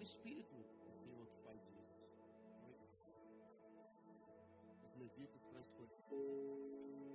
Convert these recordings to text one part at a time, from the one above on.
É o Espírito do Senhor que faz isso. Os levitas para escolher.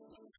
Thank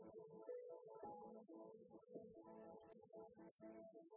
Thank you.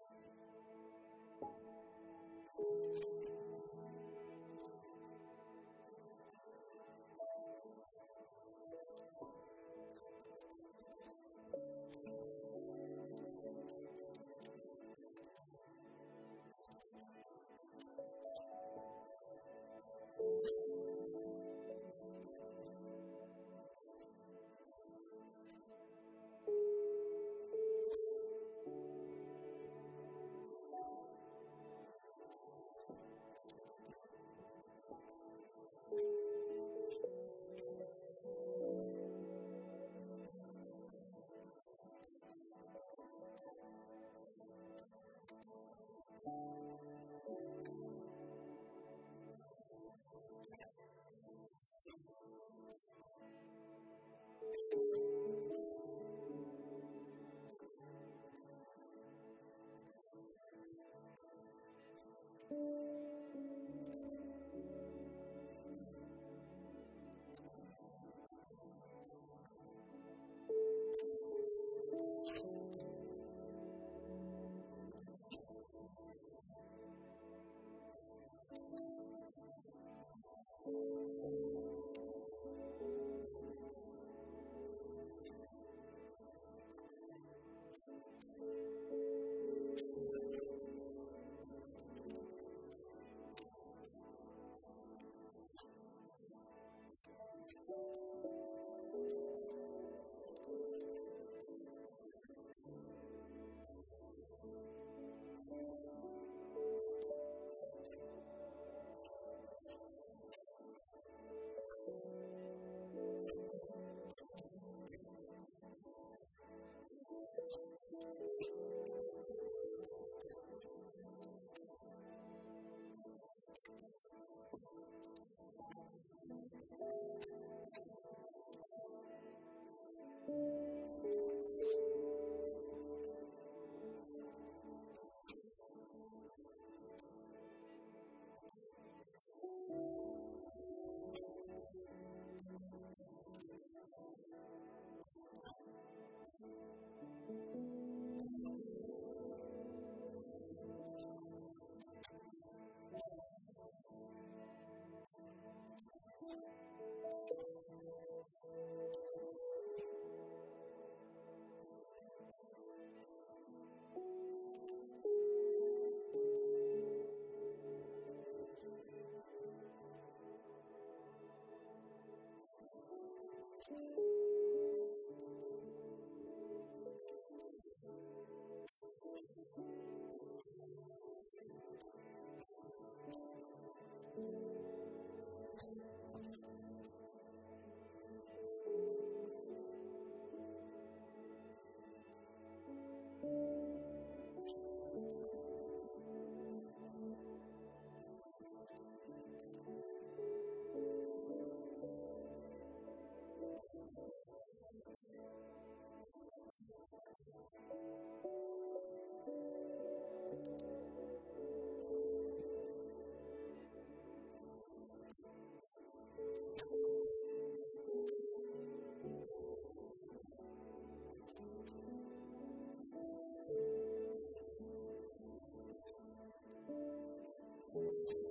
Thank you.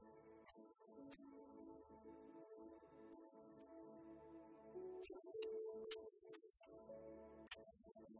Thank you.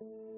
Thanks.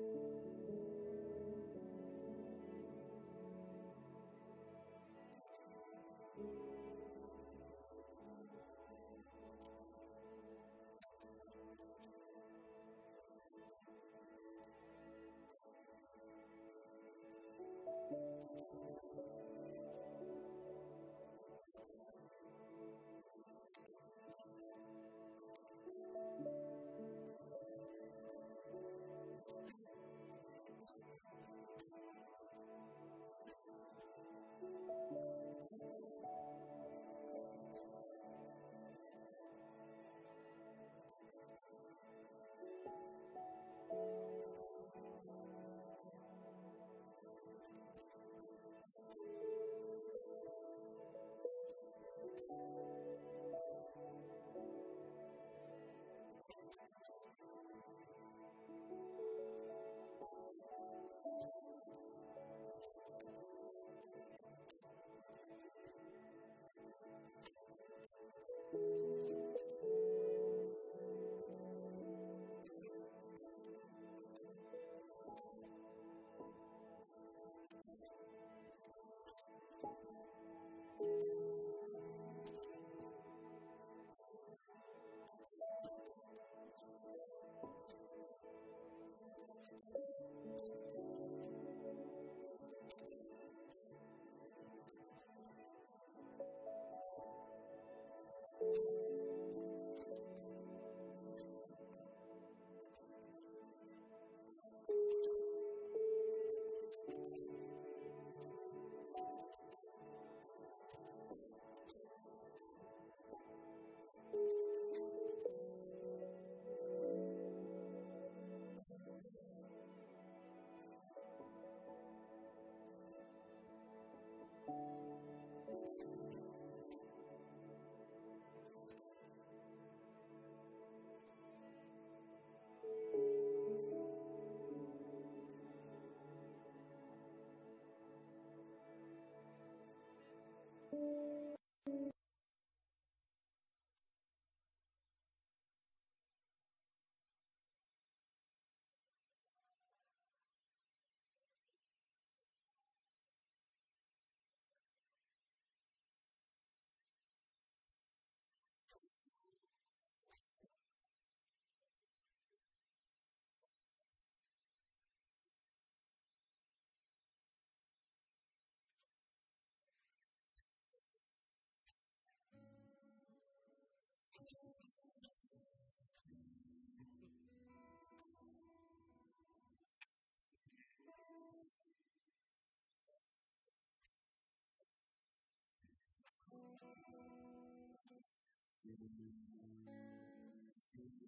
Thank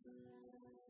you.